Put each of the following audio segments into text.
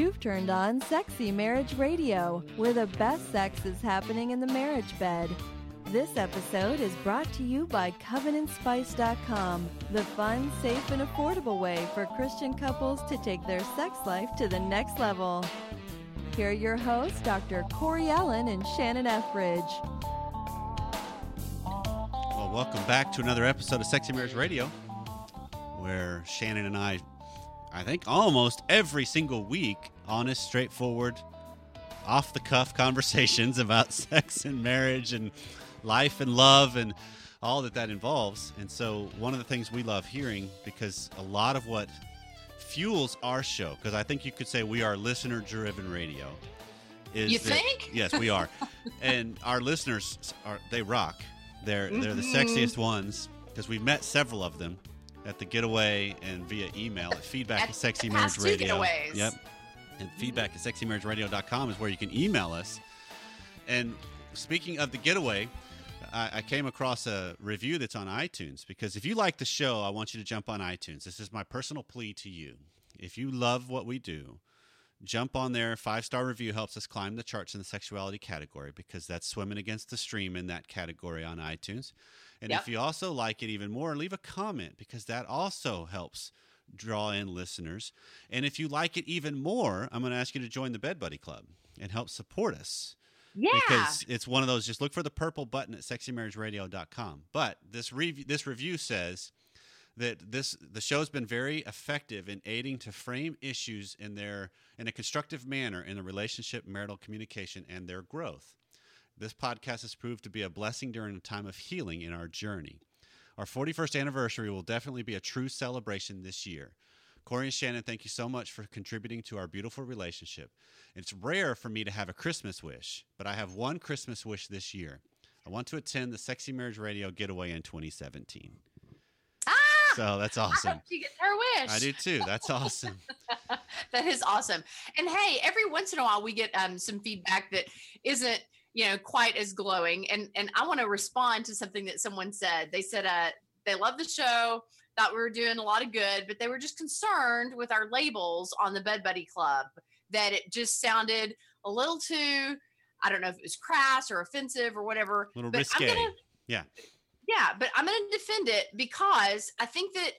You've turned on Sexy Marriage Radio, where the best sex is happening in the marriage bed. This episode is brought to you by CovenantSpice.com, the fun, safe, and affordable way for Christian couples to take their sex life to the next level. Here are your hosts, Dr. Corey Allen and Shannon Ethridge. Well, welcome back to another episode of Sexy Marriage Radio, where Shannon and I, I think almost every single week, honest, straightforward, off the cuff conversations about sex and marriage and life and love and all that that involves. And so, one of the things we love hearing, because a lot of what fuels our show, because I think you could say we are listener driven radio. Is You that- think? Yes, we are. and our listeners are they rock. They're they're the Mhm. sexiest ones because we've met several of them at the getaway and via email at feedback At at sexy the marriage two radio. Yep. And mm-hmm. feedback at sexymarriageradio.com is where you can email us. And speaking of the getaway, I, I came across a review that's on iTunes because if you like the show, I want you to jump on iTunes. This is my personal plea to you. If you love what we do, jump on there. Five star review helps us climb the charts in the sexuality category because that's swimming against the stream in that category on iTunes. And Yep. if you also like it even more, leave a comment because that also helps draw in listeners. And if you like it even more, I'm going to ask you to join the Bed Buddy Club and help support us Yeah. because it's one of those just look for the purple button at sexymarriageradio.com but this review this review says that this the show's been very effective in aiding to frame issues in their in a constructive manner in the relationship marital communication and their growth this podcast has proved to be a blessing during a time of healing in our journey our 41st anniversary will definitely be a true celebration this year Corey and Shannon, thank you so much for contributing to our beautiful relationship. It's rare for me to have a Christmas wish, but I have one Christmas wish this year. I want to attend the Sexy Marriage Radio Getaway in 2017. ah, So that's I awesome. hope she gets her wish. I do too. That's awesome. that is awesome. And hey, every once in a while we get um, some feedback that isn't, you know, quite as glowing. And and I want to respond to something that someone said. They said uh they love the show, thought we were doing a lot of good, but they were just concerned with our labels on the Bed Buddy Club that it just sounded a little too I don't know if it was crass or offensive or whatever. A little but risque. Gonna, Yeah. yeah, but I'm going to defend it because I think that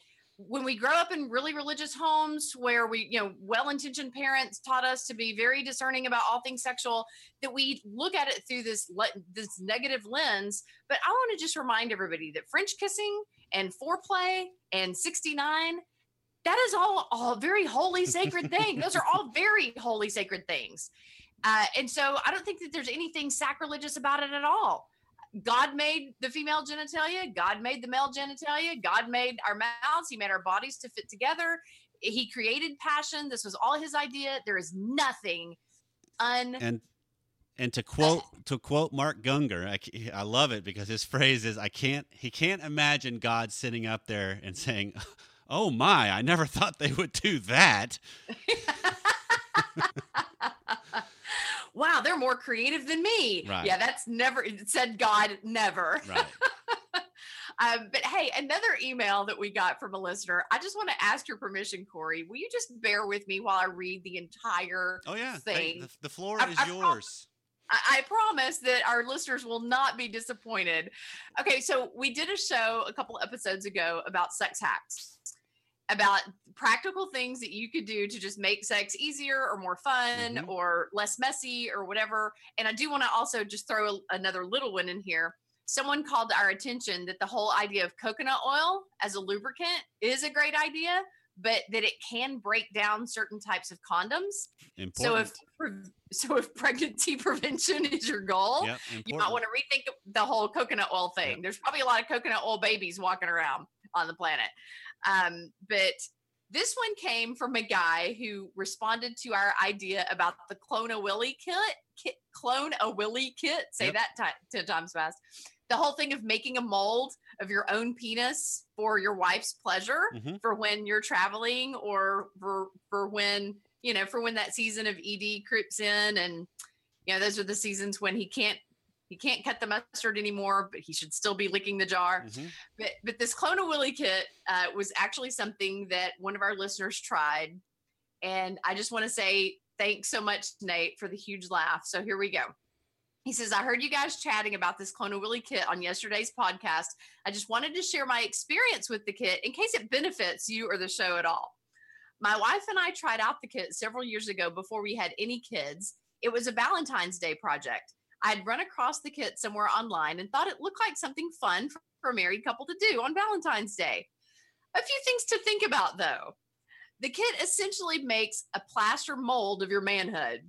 when we grow up in really religious homes where we, you know, well-intentioned parents taught us to be very discerning about all things sexual, that we look at it through this le- this negative lens. But I want to just remind everybody that French kissing and foreplay and 69 that is all all very holy sacred thing Those are all very holy sacred things. Uh, and so I don't think that there's anything sacrilegious about it at all. God made the female genitalia. God made the male genitalia. God made our mouths. He made our bodies to fit together. He created passion. This was all his idea. There is nothing un. And and to quote to quote Mark Gungor, I, I love it because his phrase is I can't he can't imagine God sitting up there and saying, "Oh my, I never thought they would do that." wow, they're more creative than me. Right. Yeah, that's never said God never. Right. Um, but hey, another email that we got from a listener. I just want to ask your permission, Corey. Will you just bear with me while I read the entire Oh yeah. Hey, Thing. the, the floor I- is I yours. I, I promise that our listeners will not be disappointed. Okay, so we did a show a couple episodes ago about sex hacks, about practical things that you could do to just make sex easier or more fun Mhm. or less messy or whatever. And I do want to also just throw a- another little one in here. Someone called our attention that the whole idea of coconut oil as a lubricant is a great idea, but that it can break down certain types of condoms. Important. So if so if pregnancy prevention is your goal, yep, you might want to rethink the whole coconut oil thing. Yep. There's probably a lot of coconut oil babies walking around on the planet. Um, but this one came from a guy who responded to our idea about the clone a willy kit, kit clone a willy kit. Say Yep. that ti- ten times fast. The whole thing of making a mold of your own penis for your wife's pleasure Mhm. for when you're traveling or for for when you know for when that season of ed creeps in and you know those are the seasons when he can't he can't cut the mustard anymore but he should still be licking the jar Mhm. but but this clone a willy kit uh, was actually something that one of our listeners tried and i just want to say Thanks so much, Nate, for the huge laugh. So here we go. He says, I heard you guys chatting about this Clone a Willy kit on yesterday's podcast. I just wanted to share my experience with the kit in case it benefits you or the show at all. My wife and I tried out the kit several years ago before we had any kids. It was a Valentine's Day project. I'd run across the kit somewhere online and thought it looked like something fun for a married couple to do on Valentine's Day. A few things to think about though. The kit essentially makes a plaster mold of your manhood.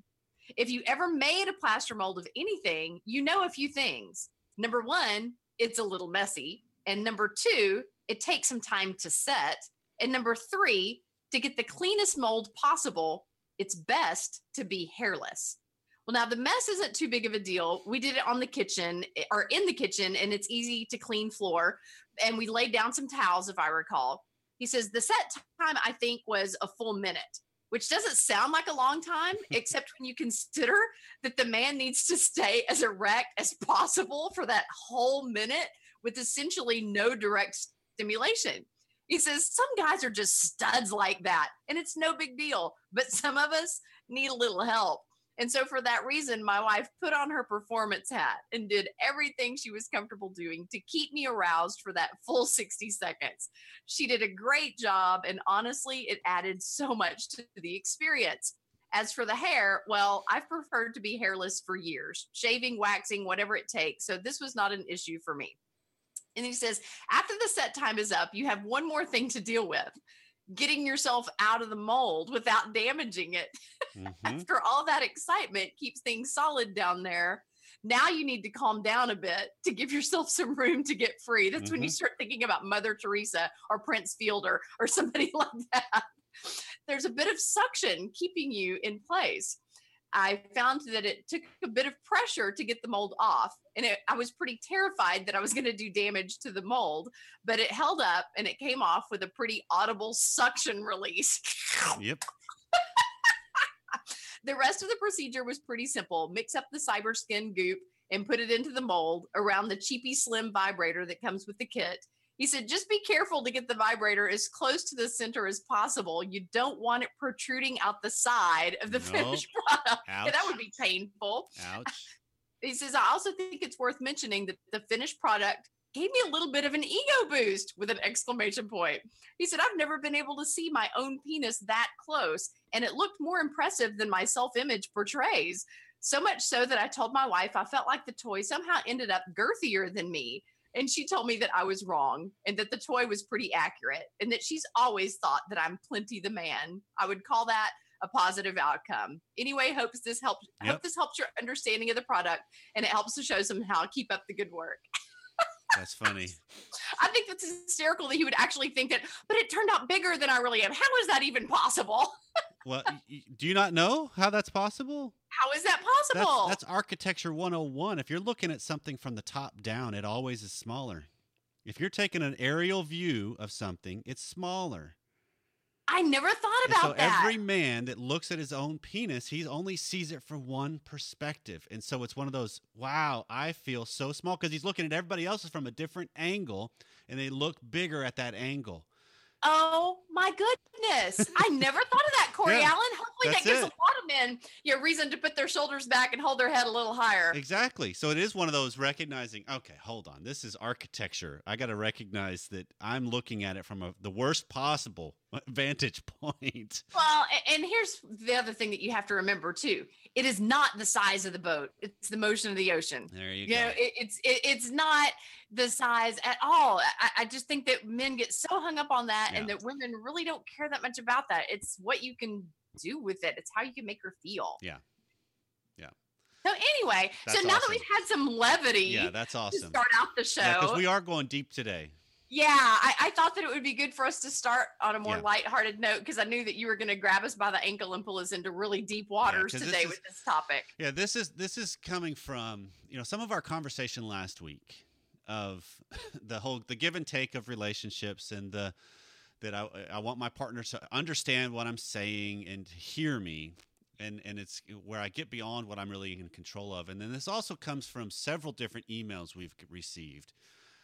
If you ever made a plaster mold of anything, you know a few things. Number one, it's a little messy. And number two, it takes some time to set. And number three, to get the cleanest mold possible, it's best to be hairless. Well, now the mess isn't too big of a deal. We did it on the kitchen eh, or in the kitchen, and it's easy to clean floor. And we laid down some towels, if I recall. He says the set time, I think, was a full minute, which doesn't sound like a long time, except when you consider that the man needs to stay as erect as possible for that whole minute with essentially no direct stimulation. He says some guys are just studs like that, and it's no big deal, but some of us need a little help. And so, for that reason, my wife put on her performance hat and did everything she was comfortable doing to keep me aroused for that full 60 seconds. She did a great job, and honestly, it added so much to the experience. As for the hair, well, I've preferred to be hairless for years, shaving, waxing, whatever it takes. So, this was not an issue for me. And he says, after the set time is up, you have one more thing to deal with getting yourself out of the mold without damaging it. Mm-hmm. After all that excitement keeps things solid down there. Now you need to calm down a bit to give yourself some room to get free. That's mm-hmm. when you mm-hmm. start thinking about Mother Teresa or Prince Fielder or somebody like that. There's a bit of suction keeping you in place. I found that it took a bit of pressure to get the mold off. And it, I was pretty terrified that I was going to do damage to the mold, but it held up and it came off with a pretty audible suction release. Yep. the rest of the procedure was pretty simple mix up the cyber skin goop and put it into the mold around the cheapy slim vibrator that comes with the kit he said, just be careful to get the vibrator as close to the center as possible. You don't want it protruding out the side of the nope. finished product. Yeah, that would be painful. Ouch. He says, I also think it's worth mentioning that the finished product gave me a little bit of an ego boost with an exclamation point. He said, I've never been able to see my own penis that close, and it looked more impressive than my self image portrays. So much so that I told my wife I felt like the toy somehow ended up girthier than me. And she told me that I was wrong and that the toy was pretty accurate and that she's always thought that I'm plenty the man. I would call that a positive outcome. Anyway, hopes this helps yep. hope this helps your understanding of the product and it helps to show some how keep up the good work. That's funny. I think that's hysterical that he would actually think that, but it turned out bigger than I really am. How is that even possible? well, do you not know how that's possible? How is that possible? That's, that's architecture 101. If you're looking at something from the top down, it always is smaller. If you're taking an aerial view of something, it's smaller. I never thought about that. so that. Every man that looks at his own penis, he only sees it from one perspective. And so it's one of those, wow, I feel so small because he's looking at everybody else's from a different angle and they look bigger at that angle. Oh my goodness. I never thought of that, Corey yeah, Allen. Hopefully that gives it. a lot men you know, reason to put their shoulders back and hold their head a little higher. Exactly. So it is one of those recognizing, okay, hold on. This is architecture. I got to recognize that I'm looking at it from a, the worst possible vantage point. Well, and here's the other thing that you have to remember too. It is not the size of the boat. It's the motion of the ocean. There you, you go. Know, it, it's it, it's not the size at all. I, I, just think that men get so hung up on that, yeah. and that women really don't care that much about that. It's what you can do with it. It's how you can make her feel. Yeah. Yeah. So anyway, that's so now awesome. that we've had some levity, yeah, that's awesome. To start out the show because yeah, we are going deep today. Yeah, I, I, thought that it would be good for us to start on a more yeah. lighthearted note because I knew that you were going to grab us by the ankle and pull us into really deep waters yeah, today this is, with this topic. Yeah, this is this is coming from you know some of our conversation last week of the whole the give and take of relationships and the that I, I want my partner to understand what I'm saying and hear me and and it's where I get beyond what I'm really in control of and then this also comes from several different emails we've received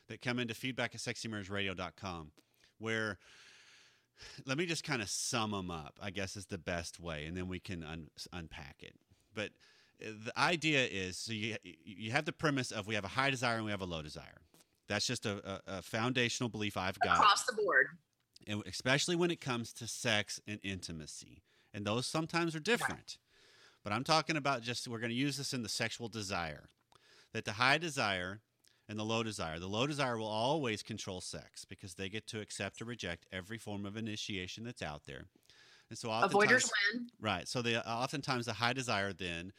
that come into feedback at sexymarriageradio.com where let me just kind of sum them up. I guess is the best way, and then we can un- unpack it. But uh, the idea is so you you have the premise of we have a high desire and we have a low desire. That's just a, a, a foundational belief I've got across the board. And especially when it comes to sex and intimacy. And those sometimes are different. But I'm talking about just we're going to use this in the sexual desire. That the high desire and the low desire. The low desire will always control sex because they get to accept or reject every form of initiation that's out there. And so Avoiders win. right. So the oftentimes the high desire then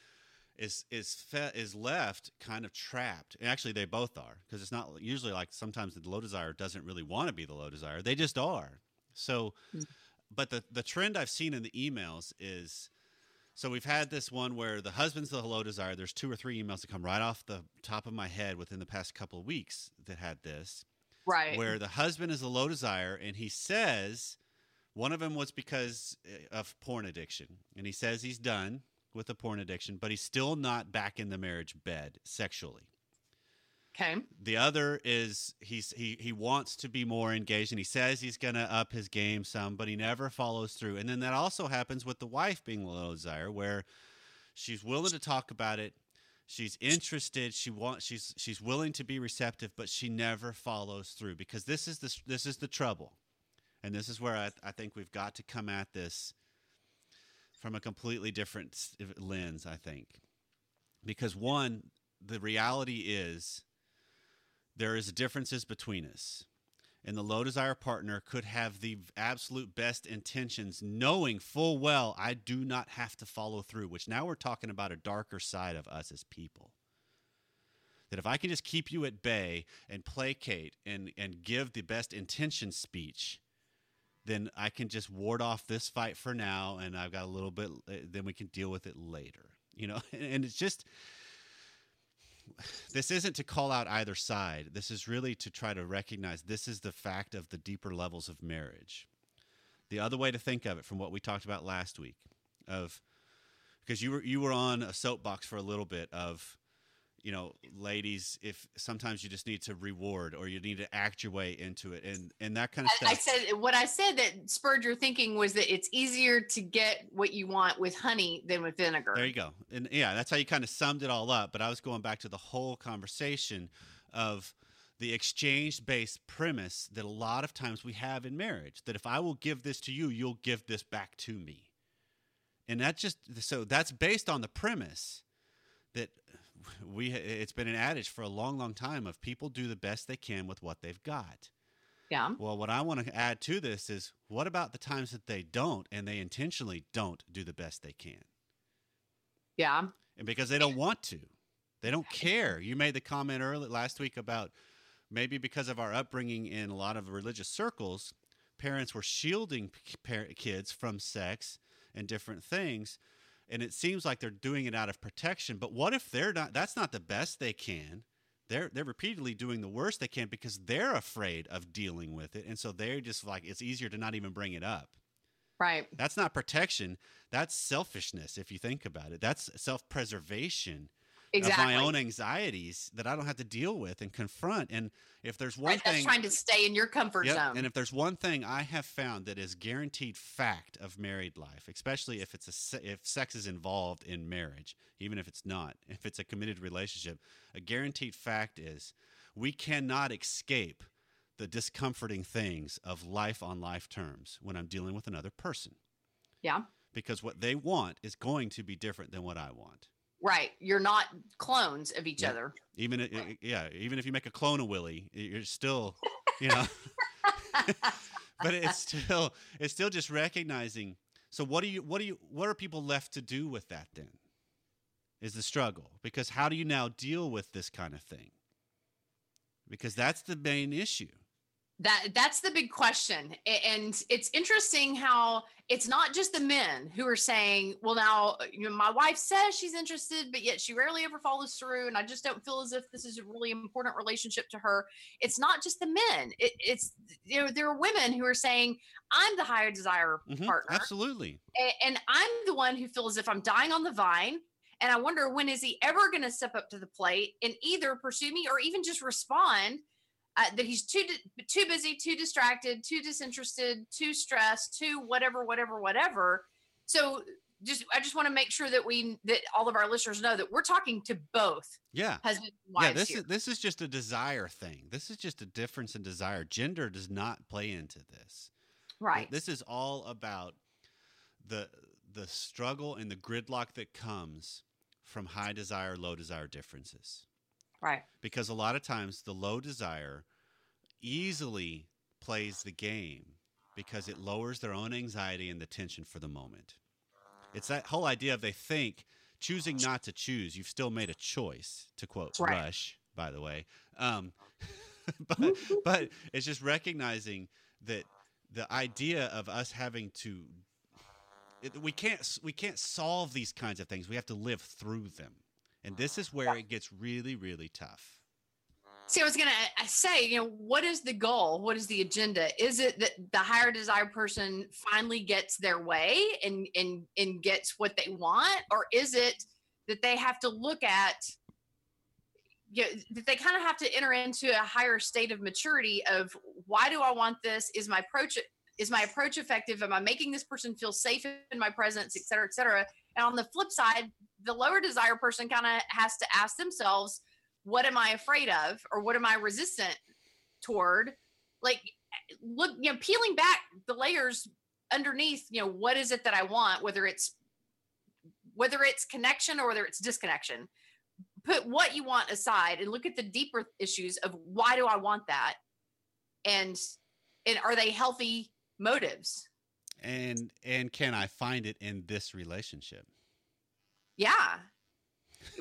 is is fe- is left kind of trapped. And actually, they both are because it's not usually like sometimes the low desire doesn't really want to be the low desire. They just are. So, Mm. but the the trend I've seen in the emails is. So we've had this one where the husband's the low desire. There's two or three emails that come right off the top of my head within the past couple of weeks that had this Right. where the husband is a low desire and he says one of them was because uh, of porn addiction and he says he's done with a porn addiction but he's still not back in the marriage bed sexually. Okay. the other is he's he he wants to be more engaged and he says he's going to up his game some but he never follows through. And then that also happens with the wife being a low desire where she's willing to talk about it. She's interested. She wants she's she's willing to be receptive but she never follows through because this is the this is the trouble. And this is where I, I think we've got to come at this from a completely different lens i think. Because one the reality is there is differences between us. And the low desire partner could have the absolute best intentions knowing full well i do not have to follow through which now we're talking about a darker side of us as people. That if i can just keep you at bay and placate and and give the best intention speech then i can just ward off this fight for now and i've got a little bit uh, then we can deal with it later you know and it's just this isn't to call out either side. This is really to try to recognize this is the fact of the deeper levels of marriage. The other way to think of it from what we talked about last week of because you were you were on a soapbox for a little bit of you know ladies if sometimes you just need to reward or you need to act your way into it and and that kind of I, I said what I said that spurred your thinking was that it's easier to get what you want with honey than with vinegar. There you go. And yeah, that's how you kind of summed it all up. But I was going back to the whole conversation of the exchange based premise that a lot of times we have in marriage that if I will give this to you, you'll give this back to me. And that just so that's based on the premise that we it's been an adage for a long long time of people do the best they can with what they've got. Yeah. Well, what I want to add to this is what about the times that they don't and they intentionally don't do the best they can? Yeah. and because they don't want to they don't care you made the comment early last week about maybe because of our upbringing in a lot of religious circles parents were shielding p- par- kids from sex and different things and it seems like they're doing it out of protection but what if they're not that's not the best they can they're they're repeatedly doing the worst they can because they're afraid of dealing with it and so they're just like it's easier to not even bring it up Right. that's not protection. That's selfishness, if you think about it. That's self preservation Exactly. of my own anxieties that I don't have to deal with and confront. And if there's one right. That's thing. trying to stay in your comfort Yep, zone. And if there's one thing I have found that is guaranteed fact of married life, especially if it's a if sex is involved in marriage, even if it's not, if it's a committed relationship, a guaranteed fact is we cannot escape the discomforting things of life on life terms when I'm dealing with another person yeah. because what they want is going to be different than what I want. Right. You're not clones of each Yeah. other. Even i- yeah, even if you make a clone of Willie, you're still, you know. but it's still it's still just recognizing. So what do you what do you what are people left to do with that then? Is the struggle because how do you now deal with this kind of thing? Because that's the main issue. That that's the big question. And it's interesting how it's not just the men who are saying, well, now you know, my wife says she's interested, but yet she rarely ever follows through. And I just don't feel as if this is a really important relationship to her. It's not just the men. It, it's you know, there are women who are saying, I'm the higher desire Mhm, partner. Absolutely. A- and I'm the one who feels as if I'm dying on the vine. And I wonder when is he ever going to step up to the plate and either pursue me or even just respond uh, that he's too di- too busy, too distracted, too disinterested, too stressed, too whatever, whatever, whatever. So just I just want to make sure that we that all of our listeners know that we're talking to both Yeah. husbands and wives Yeah, this here. is this is just a desire thing. This is just a difference in desire. Gender does not play into this. right. This is all about the the struggle and the gridlock that comes from high desire, low desire differences. Right. Because a lot of times the low desire easily plays the game because it lowers their own anxiety and the tension for the moment. It's that whole idea of they think choosing not to choose, you've still made a choice, to quote Right. Rush, by the way. Um, but, but it's just recognizing that the idea of us having to it, we can't we can't solve these kinds of things we have to live through them and this is where it gets really really tough See, I was gonna uh, say, you know, what is the goal? What is the agenda? Is it that the higher desire person finally gets their way and and and gets what they want, or is it that they have to look at, you know, that they kind of have to enter into a higher state of maturity of why do I want this? Is my approach is my approach effective? Am I making this person feel safe in my presence, et cetera, et cetera? And on the flip side, the lower desire person kind of has to ask themselves what am I afraid of or what am I resistant toward? Like, look, you know, peeling back the layers underneath, you know, what is it that I want, whether it's whether it's connection or whether it's disconnection. Put what you want aside and look at the deeper issues of why do I want that? And and are they healthy motives? And and can i find it in this relationship Yeah.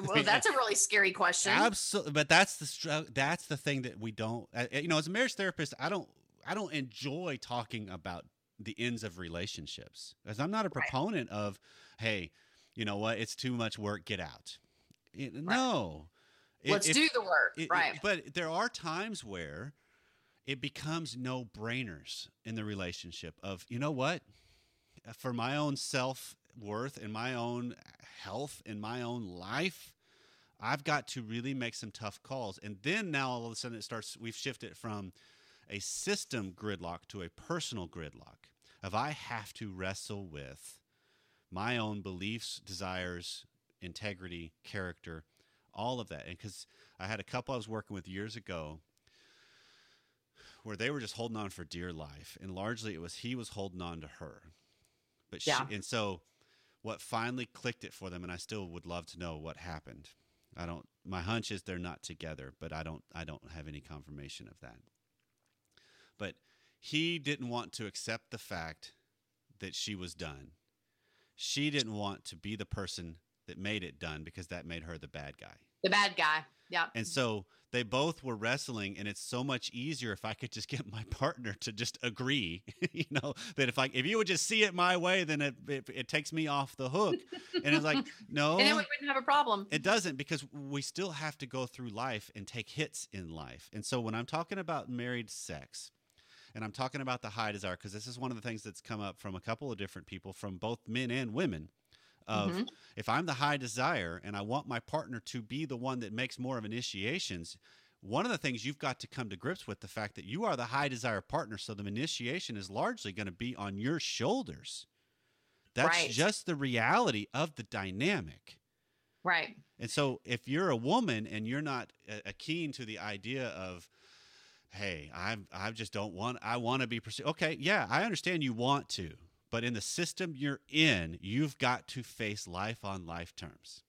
Well, that's a really scary question. absolutely but that's the str- that's the thing that we don't uh, you know as a marriage therapist i don't i don't enjoy talking about the ends of relationships because i'm not a Right. proponent of hey you know what it's too much work get out It- no It- Let's if- do the work. It- right. but there are times where it becomes no brainers in the relationship of, you know what? For my own self worth and my own health and my own life, I've got to really make some tough calls. And then now all of a sudden it starts, we've shifted from a system gridlock to a personal gridlock of I have to wrestle with my own beliefs, desires, integrity, character, all of that. And because I had a couple I was working with years ago where they were just holding on for dear life. And largely it was he was holding on to her. But she, Yeah. and so what finally clicked it for them, and I still would love to know what happened. I don't, my hunch is they're not together, but I don't, I don't have any confirmation of that. But he didn't want to accept the fact that she was done. She didn't want to be the person that made it done because that made her the bad guy. the bad guy. Yeah. And so they both were wrestling, and it's so much easier if I could just get my partner to just agree, you know, that if I if you would just see it my way, then it it, it takes me off the hook. And it's like, no, And then we wouldn't have a problem. it doesn't because we still have to go through life and take hits in life. And so when I'm talking about married sex, and I'm talking about the high desire, because this is one of the things that's come up from a couple of different people, from both men and women. Of Mhm. if I'm the high desire and I want my partner to be the one that makes more of initiations, one of the things you've got to come to grips with the fact that you are the high desire partner, so the initiation is largely going to be on your shoulders. That's Right. just the reality of the dynamic. Right. And so if you're a woman and you're not a, keen to the idea of, hey, I I just don't want I want to be pursued. Okay, yeah, I understand you want to, but in the system you're in, you've got to face life on life terms.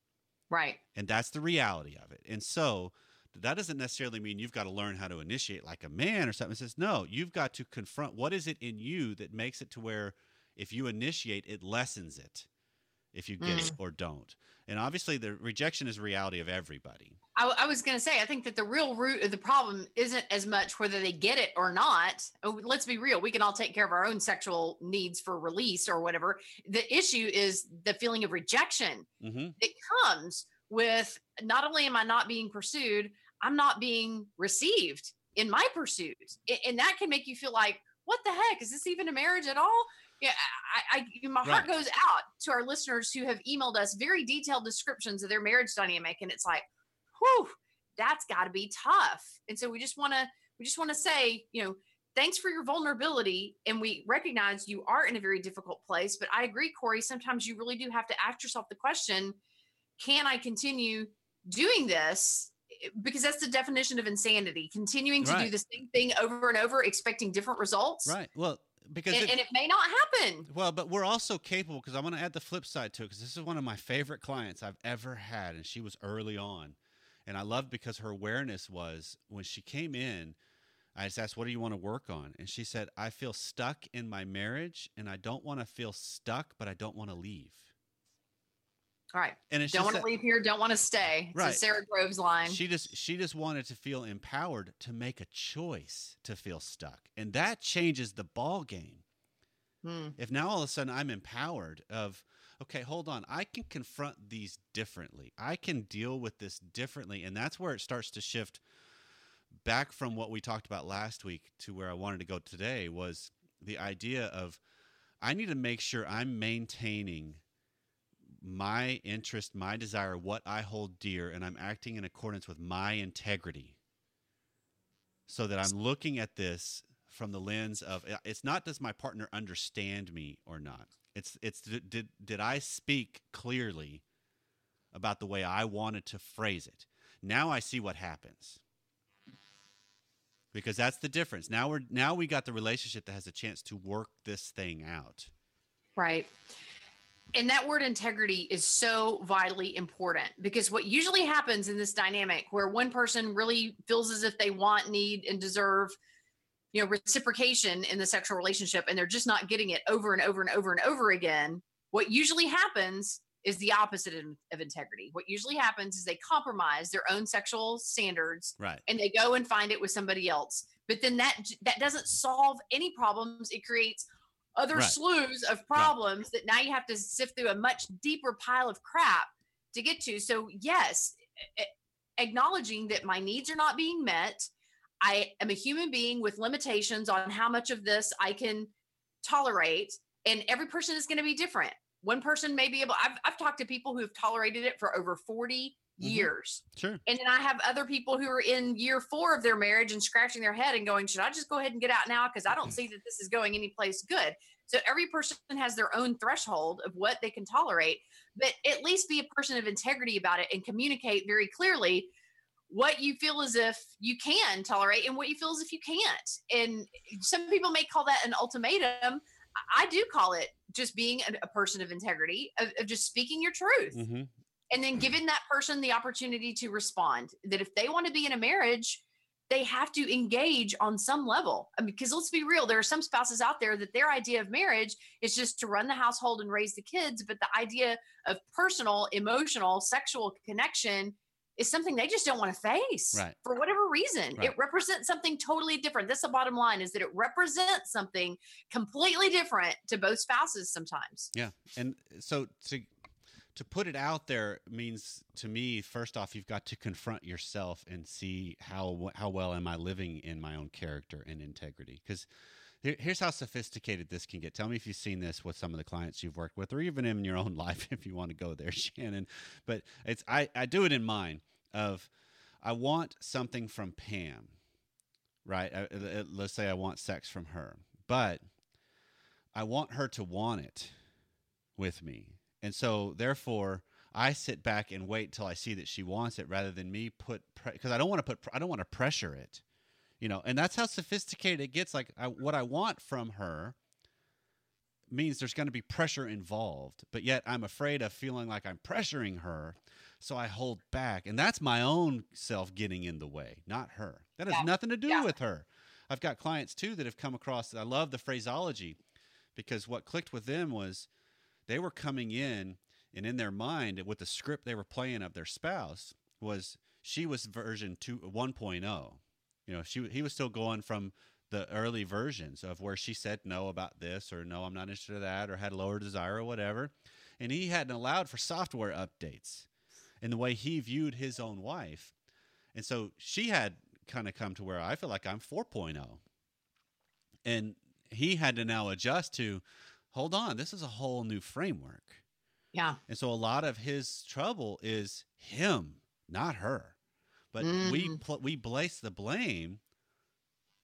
Right. And that's the reality of it. And so that doesn't necessarily mean you've got to learn how to initiate like a man or something. It says, no, you've got to confront what is it in you that makes it to where if you initiate, it lessens it if you get it or don't. And obviously, the rejection is reality of everybody. I, I was going to say, I think that the real root of the problem isn't as much whether they get it or not. Oh, let's be real. We can all take care of our own sexual needs for release or whatever. The issue is the feeling of rejection hmm that comes with not only am I not being pursued, I'm not being received in my pursuit. And that can make you feel like, what the heck? Is this even a marriage at all? Yeah, I, I my heart Right. goes out to our listeners who have emailed us very detailed descriptions of their marriage dynamic. And it's like, whew, that's got to be tough. And so we just want to we just want to say, you know, thanks for your vulnerability. And we recognize you are in a very difficult place. But I agree, Corey, sometimes you really do have to ask yourself the question can I continue doing this? Because that's the definition of insanity continuing to Right. do the same thing over and over, expecting different results. Right. Well, because And, it- and it may not happen. Well, but we're also capable because I want to add the flip side to it because this is one of my favorite clients I've ever had, and she was early on, and I loved because her awareness was when she came in. I just asked, "What do you want to work on?" And she said, "I feel stuck in my marriage, and I don't want to feel stuck, but I don't want to leave." All right. And it's Don't want to leave here. Don't want to stay. It's a Right. Sara Groves line. she just she just wanted to feel empowered to make a choice to feel stuck, and that changes the ball game. Hmm. if now all of a sudden I'm empowered of okay, hold on, I can confront these differently. I can deal with this differently, and that's where it starts to shift back from what we talked about last week to where I wanted to go today was the idea of I need to make sure I'm maintaining my interest, my desire, what I hold dear, and I'm acting in accordance with my integrity. So that I'm looking at this from the lens of uh, it's not does my partner understand me or not. It's it's did did, did I speak clearly about the way I wanted to phrase it. Now I see what happens. Because that's the difference. Now we're now we got the relationship that has a chance to work this thing out. Right. And that word integrity is so vitally important because what usually happens in this dynamic where one person really feels as if they want, need, and deserve, you know, reciprocation in the sexual relationship and they're just not getting it over and over and over and over again, what usually happens is the opposite of, integrity. What usually happens is they compromise their own sexual standards Right. and they go and find it with somebody else. But then that that doesn't solve any problems. It creates other Right. slews of problems that now you have to sift through a much deeper pile of crap to get to. So yes, acknowledging that my needs are not being met. I am a human being with limitations on how much of this I can tolerate, and every person is going to be different. One person may be able. I've I've talked to people who have tolerated it for over 40 Mhm. years. Sure. And then I have other people who are in year four of their marriage and scratching their head and going, should I just go ahead and get out now? Because I don't see that this is going anyplace good. So every person has their own threshold of what they can tolerate, but at least be a person of integrity about it and communicate very clearly what you feel as if you can tolerate and what you feel as if you can't. And some people may call that an ultimatum. I do call it just being a, a person of integrity, of, of just speaking your truth Mm-hmm. And then giving that person the opportunity to respond that if they want to be in a marriage they have to engage on some level. I mean, because let's be real there are some spouses out there that their idea of marriage is just to run the household and raise the kids but the idea of personal emotional sexual connection is something they just don't want to face Right. for whatever reason. Right. it represents something totally different. That's the bottom line is that it represents something completely different to both spouses sometimes. Yeah, and so to to put it out there means to me, first off, you've got to confront yourself and see how how well am I living in my own character and integrity. Because here, here's how sophisticated this can get. Tell me if you've seen this with some of the clients you've worked with, or even in your own life, if you want to go there, Shannon. But it's I I do it in mine of I want something from Pam, right? I, uh, let's say I want sex from her, but I want her to want it with me. And so therefore I sit back and wait till I see that she wants it rather than me put because I don't want to put I don't want to pressure it. You know, and that's how sophisticated it gets like I, what I want from her means there's going to be pressure involved, but yet I'm afraid of feeling like I'm pressuring her, so I hold back. And that's my own self getting in the way, not her. That has Yeah. nothing to do Yeah. with her. I've got clients too that have come across I love the phraseology because what clicked with them was they were coming in and in their mind with the script they were playing of their spouse was she was version 2 1.0 you know she he was still going from the early versions of where she said no about this or no I'm not interested in that or had lower desire or whatever. And he hadn't allowed for software updates in the way he viewed his own wife. And so she had kind of come to where I feel like I'm 4.0 and he had to now adjust to hold on this is a whole new framework. Yeah. And so a lot of his trouble is him not her. But we Mhm. pl- we place the blame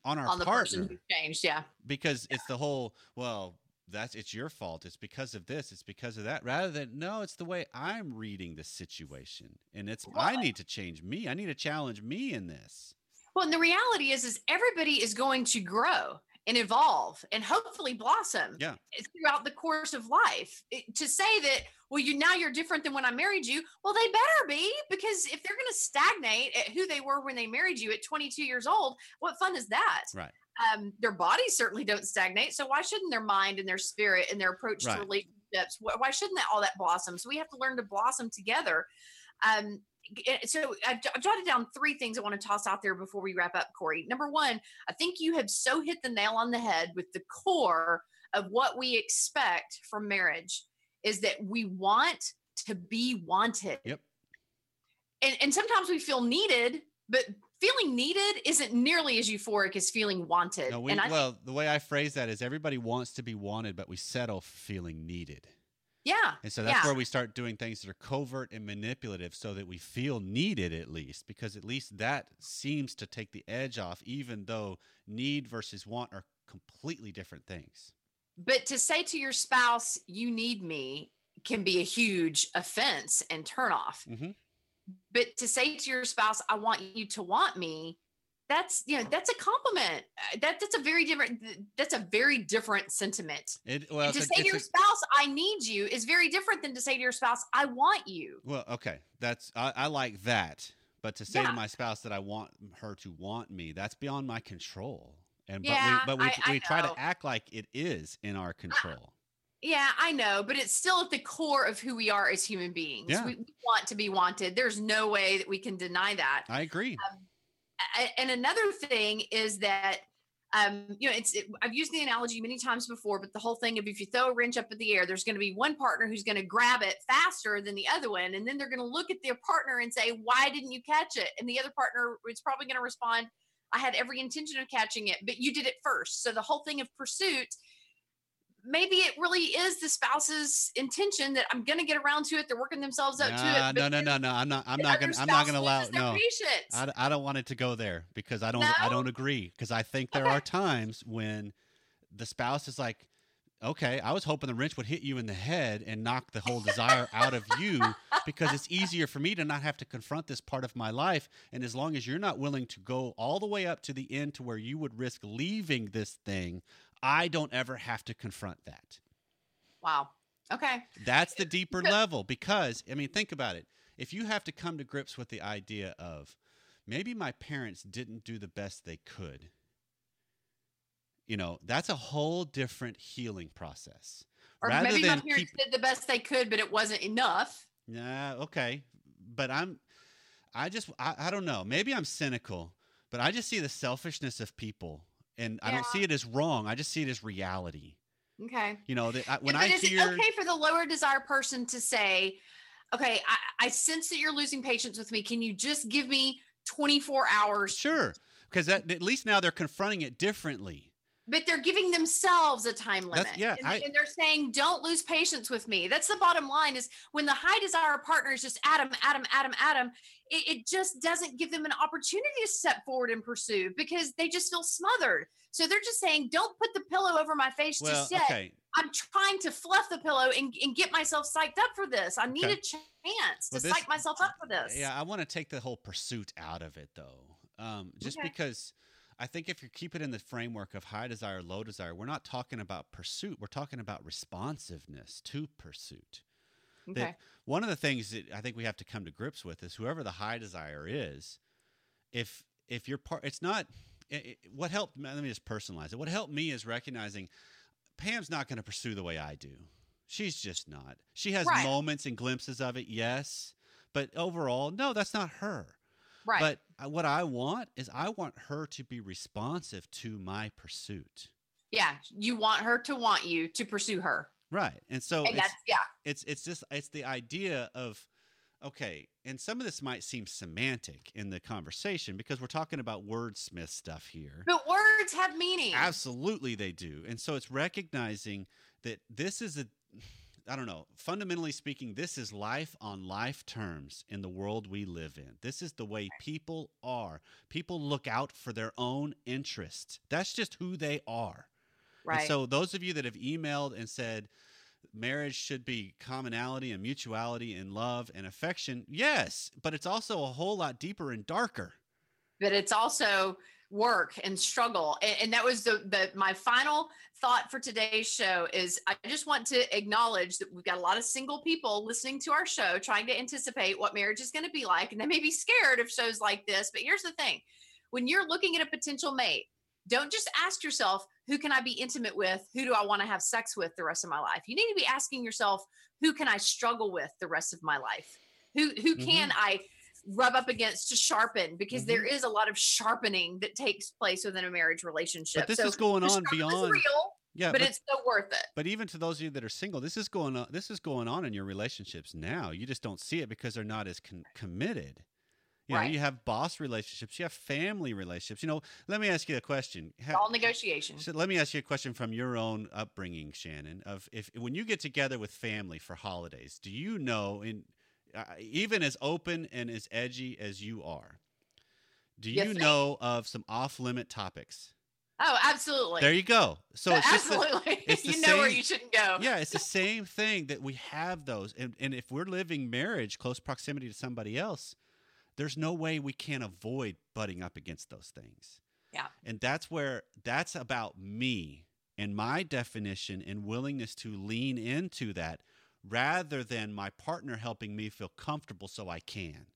on our on the partner. person who changed. Yeah. because it's the whole well that's it's your fault. It's because of this. It's because of that. Rather than no it's the way i'm reading the situation. And it's i need to change me. I need to challenge me in this. Well, and the reality is, is everybody is going to grow and evolve and hopefully blossom Yeah. throughout the course of life. It- to say that, well, you now you're different than when I married you. Well, they better be because if they're going to stagnate at who they were when they married you at 22 years old, what fun is that? Right. Um, their bodies certainly don't stagnate. So why shouldn't their mind and their spirit and their approach Right. to relationships? Why, shouldn't that all that blossom? So we have to learn to blossom together. Um, Eh, so I've, I've jotted down three things I want to toss out there before we wrap up, Corey. Number one, I think you have so hit the nail on the head with the core of what we expect from marriage is that we want to be wanted. Yep. And, and sometimes we feel needed, but feeling needed isn't nearly as euphoric as feeling wanted. no, we, and I well the way i phrase that is everybody wants to be wanted but we settle for feeling needed yeah, and so that's yeah. where we start doing things that are covert and manipulative so that we feel needed at least because at least that seems to take the edge off even though need versus want are completely different things But to say to your spouse, you need me, can be a huge offense and turnoff. hmm But to say to your spouse, I want you to want me, that's you know that's a compliment. Uh, That that's a very different. That's a very different sentiment. it well to a- say to your a- spouse, I need you, is very different than to say to your spouse, I want you. Well, okay, that's I, I like that, but to say Yeah. to my spouse that I want her to want me, that's beyond my control. And Yeah, but we but we, I- I try know. to act like it is in our control. Yeah, I know, but it's still at the core of who we are as human beings. Yeah. We, we want to be wanted. There's no way that we can deny that. I agree. And another thing is that um, you know it's it, i've used the analogy many times before but the whole thing of if you throw a wrench up in the air there's going to be one partner who's going to grab it faster than the other one and then they're going to look at their partner and say why didn't you catch it? And the other partner is probably going to respond i had every intention of catching it but you did it first. So the whole thing of pursuit maybe it really is the spouse's intention that i'm going to get around to it they're working themselves up to it no, no, no, no. I'm not. I'm not gonna. I'm not gonna allow. No, I, I, don't want it to go there because I don't. I don't agree because I think there Okay. are times when the spouse is like, okay, I was hoping the wrench would hit you in the head and knock the whole desire out of you because it's easier for me to not have to confront this part of my life. And as long as you're not willing to go all the way up to the end to where you would risk leaving this thing, I don't ever have to confront that. wow okay That's the deeper level because, I mean, think about it. If you have to come to grips with the idea of maybe my parents didn't do the best they could, you know, that's a whole different healing process. Or Rather maybe my parents keep- did the best they could, but it wasn't enough. Yeah, okay. But I'm, I just, I, I don't know. Maybe I'm cynical, but I just see the selfishness of people and I don't see it as wrong. I just see it as reality. Okay. You know, that I, when but I is hear. it okay for the lower desire person to say, okay, I, I sense that you're losing patience with me. Can you just give me 24 hours? Sure. Because at least now they're confronting it differently. But they're giving themselves a time limit. That's- yeah, and, I- and they're saying, don't lose patience with me. That's the bottom line is when the high desire partner is just Adam, Adam, Adam, Adam, it, it just doesn't give them an opportunity to step forward and pursue because they just feel smothered. So they're just saying, don't put the pillow over my face Well, just yet. okay. I'm trying to fluff the pillow and, and get myself psyched up for this. I need Okay. a chance to Well, this- psych myself up for this. Yeah, I want to take the whole pursuit out of it though. Um, just Okay. because I think if you keep it in the framework of high desire, low desire, we're not talking about pursuit. We're talking about responsiveness to pursuit. Okay. that- One of the things that I think we have to come to grips with is whoever the high desire is, if if you're part, it's not. It, it- what helped? Let me just personalize it. What helped me is recognizing Pam's not going to pursue the way I do. She's just not. She has Right. moments and glimpses of it, yes, but overall, no, that's not her. Right. But uh, what I want is I want her to be responsive to my pursuit. yeah. You want her to want you to pursue her. Right. And so and it's, yeah. it's it's just it's the idea of okay, and some of this might seem semantic in the conversation because we're talking about wordsmith stuff here. But words have meaning. Absolutely they do. And so it's recognizing that this is a I don't know. Fundamentally speaking, this is life on life terms in the world we live in. This is the way people are. People look out for their own interests. That's just who they are. Right. And so, those of you that have emailed and said marriage should be commonality and mutuality and love and affection, yes, but it's also a whole lot deeper and darker. but it's also work and struggle and, and that was the, the my final thought for today's show is i just want to acknowledge that we've got a lot of single people listening to our show trying to anticipate what marriage is going to be like and they may be scared of shows like this but here's the thing. When you're looking at a potential mate don't just ask yourself who can i be intimate with? Who do i want to have sex with the rest of my life? You need to be asking yourself who can i struggle with the rest of my life? Who who mm-hmm. can i rub up against to sharpen because Mhm. there is a lot of sharpening that takes place within a marriage relationship. But this So is going on beyond. real, Yeah, but, it's so worth it. But even to those of you that are single, this is going on. This is going on in your relationships now. You just don't see it because they're not as con- committed. You know, Right. you have boss relationships, you have family relationships. You know, let me ask you a question. All negotiation. so let me ask you a question from your own upbringing, Shannon. Of if when you get together with family for holidays, do you know, in even as open and as edgy as you are, do you Yes, know of some off-limit topics? Oh, absolutely. There you go. So it's just absolutely. it's the you know where you shouldn't go. yeah, it's the same thing that we have those. And, and if we're living marriage close proximity to somebody else, there's no way we can avoid butting up against those things. Yeah. And that's where that's about me and my definition and willingness to lean into that rather than my partner helping me feel comfortable so I can.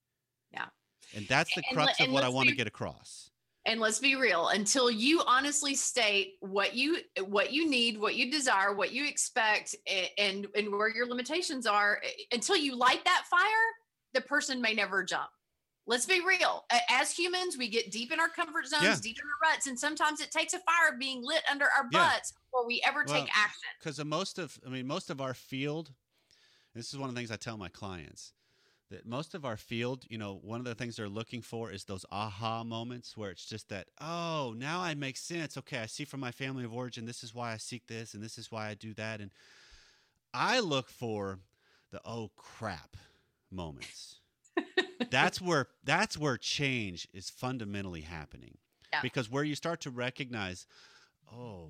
Yeah. And that's the And crux le- of and what I want to get across. and let's be real until you honestly state what you what you need what you desire what you expect and and where your limitations are until you light that fire the person may never jump let's be real as humans we get deep in our comfort zones Yeah. deep in our ruts and sometimes it takes a fire being lit under our Yeah. butts before we ever Well, take action because most of i mean most of our field this is one of the things i tell my clients that most of our field you know one of the things they're looking for is those aha moments where it's just that oh now i make sense. Okay i see from my family of origin this is why i seek this and this is why i do that. And i look for the oh crap moments. That's where that's where change is fundamentally happening. Yeah. because where you start to recognize oh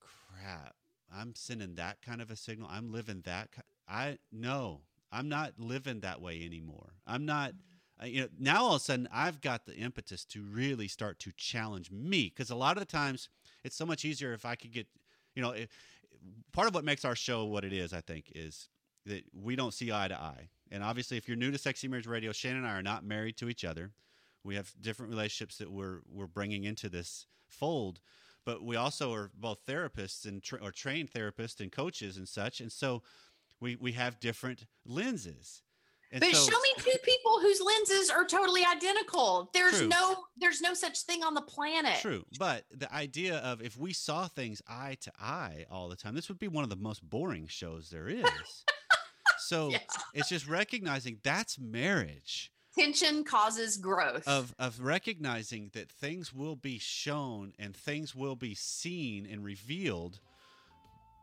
crap i'm sending that kind of a signal. I'm living that ki- i no i'm not living that way anymore. I'm not uh, you know now all of a sudden i've got the impetus to really start to challenge me because a lot of the times it's so much easier if i could get you know part of what makes our show what it is i think is that we don't see eye to eye. And obviously if you're new to sexy marriage radio shannon and i are not married to each other. We have different relationships that we're we're bringing into this fold but we also are both therapists and tra- or trained therapists and coaches and such. And so we we have different lenses and but so, show me two people whose lenses are totally identical there's True. no there's no such thing on the planet True, but the idea of if we saw things eye to eye all the time, this would be one of the most boring shows there is. so Yeah. it's just recognizing that's marriage tension causes growth of of recognizing that things will be shown and things will be seen and revealed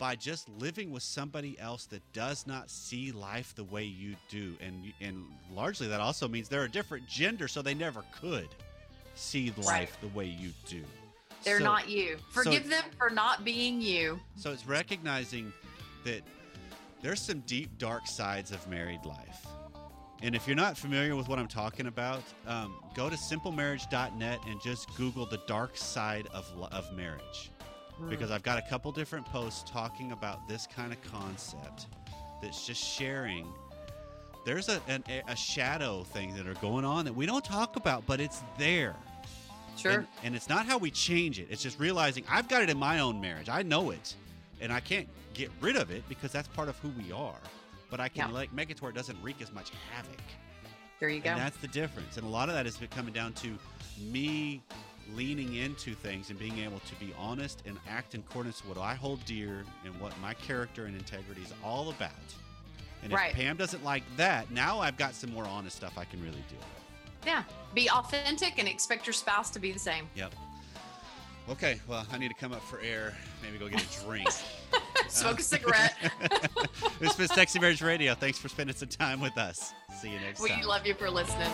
by just living with somebody else that does not see life the way you do and and largely that also means they're a different gender so they never could see life Right. the way you do They're So- not you. Forgive them for not being you. So it's recognizing that there's some deep, dark sides of married life. And if you're not familiar with what I'm talking about, um, go to simplemarriage.net and just Google the dark side of, of marriage. Because I've got a couple different posts talking about this kind of concept that's just sharing. There's a, an, a shadow thing that are going on that we don't talk about, but it's there. Sure. And, and it's not how we change it. It's just realizing I've got it in my own marriage. I know it. And I can't get rid of it because that's part of who we are. But I can Yeah. like make it to where it doesn't wreak as much havoc. there you go. And that's the difference. And a lot of that is coming down to me leaning into things and being able to be honest and act in accordance with what I hold dear and what my character and integrity is all about. And Right. if Pam doesn't like that, now I've got some more honest stuff I can really deal with. Yeah. Be authentic and expect your spouse to be the same. Yep. Okay, well, I need to come up for air. Maybe go get a drink. smoke a uh, cigarette. this has been Sexy Marriage Radio. Thanks for spending some time with us. See you next we time. We love you for listening.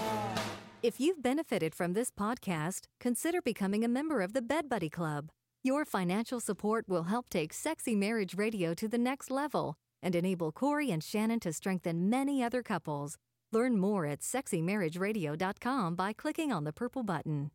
If you've benefited from this podcast, consider becoming a member of the Bed Buddy Club. Your financial support will help take Sexy Marriage Radio to the next level and enable Corey and Shannon to strengthen many other couples. Learn more at sexymarriageradio.com by clicking on the purple button.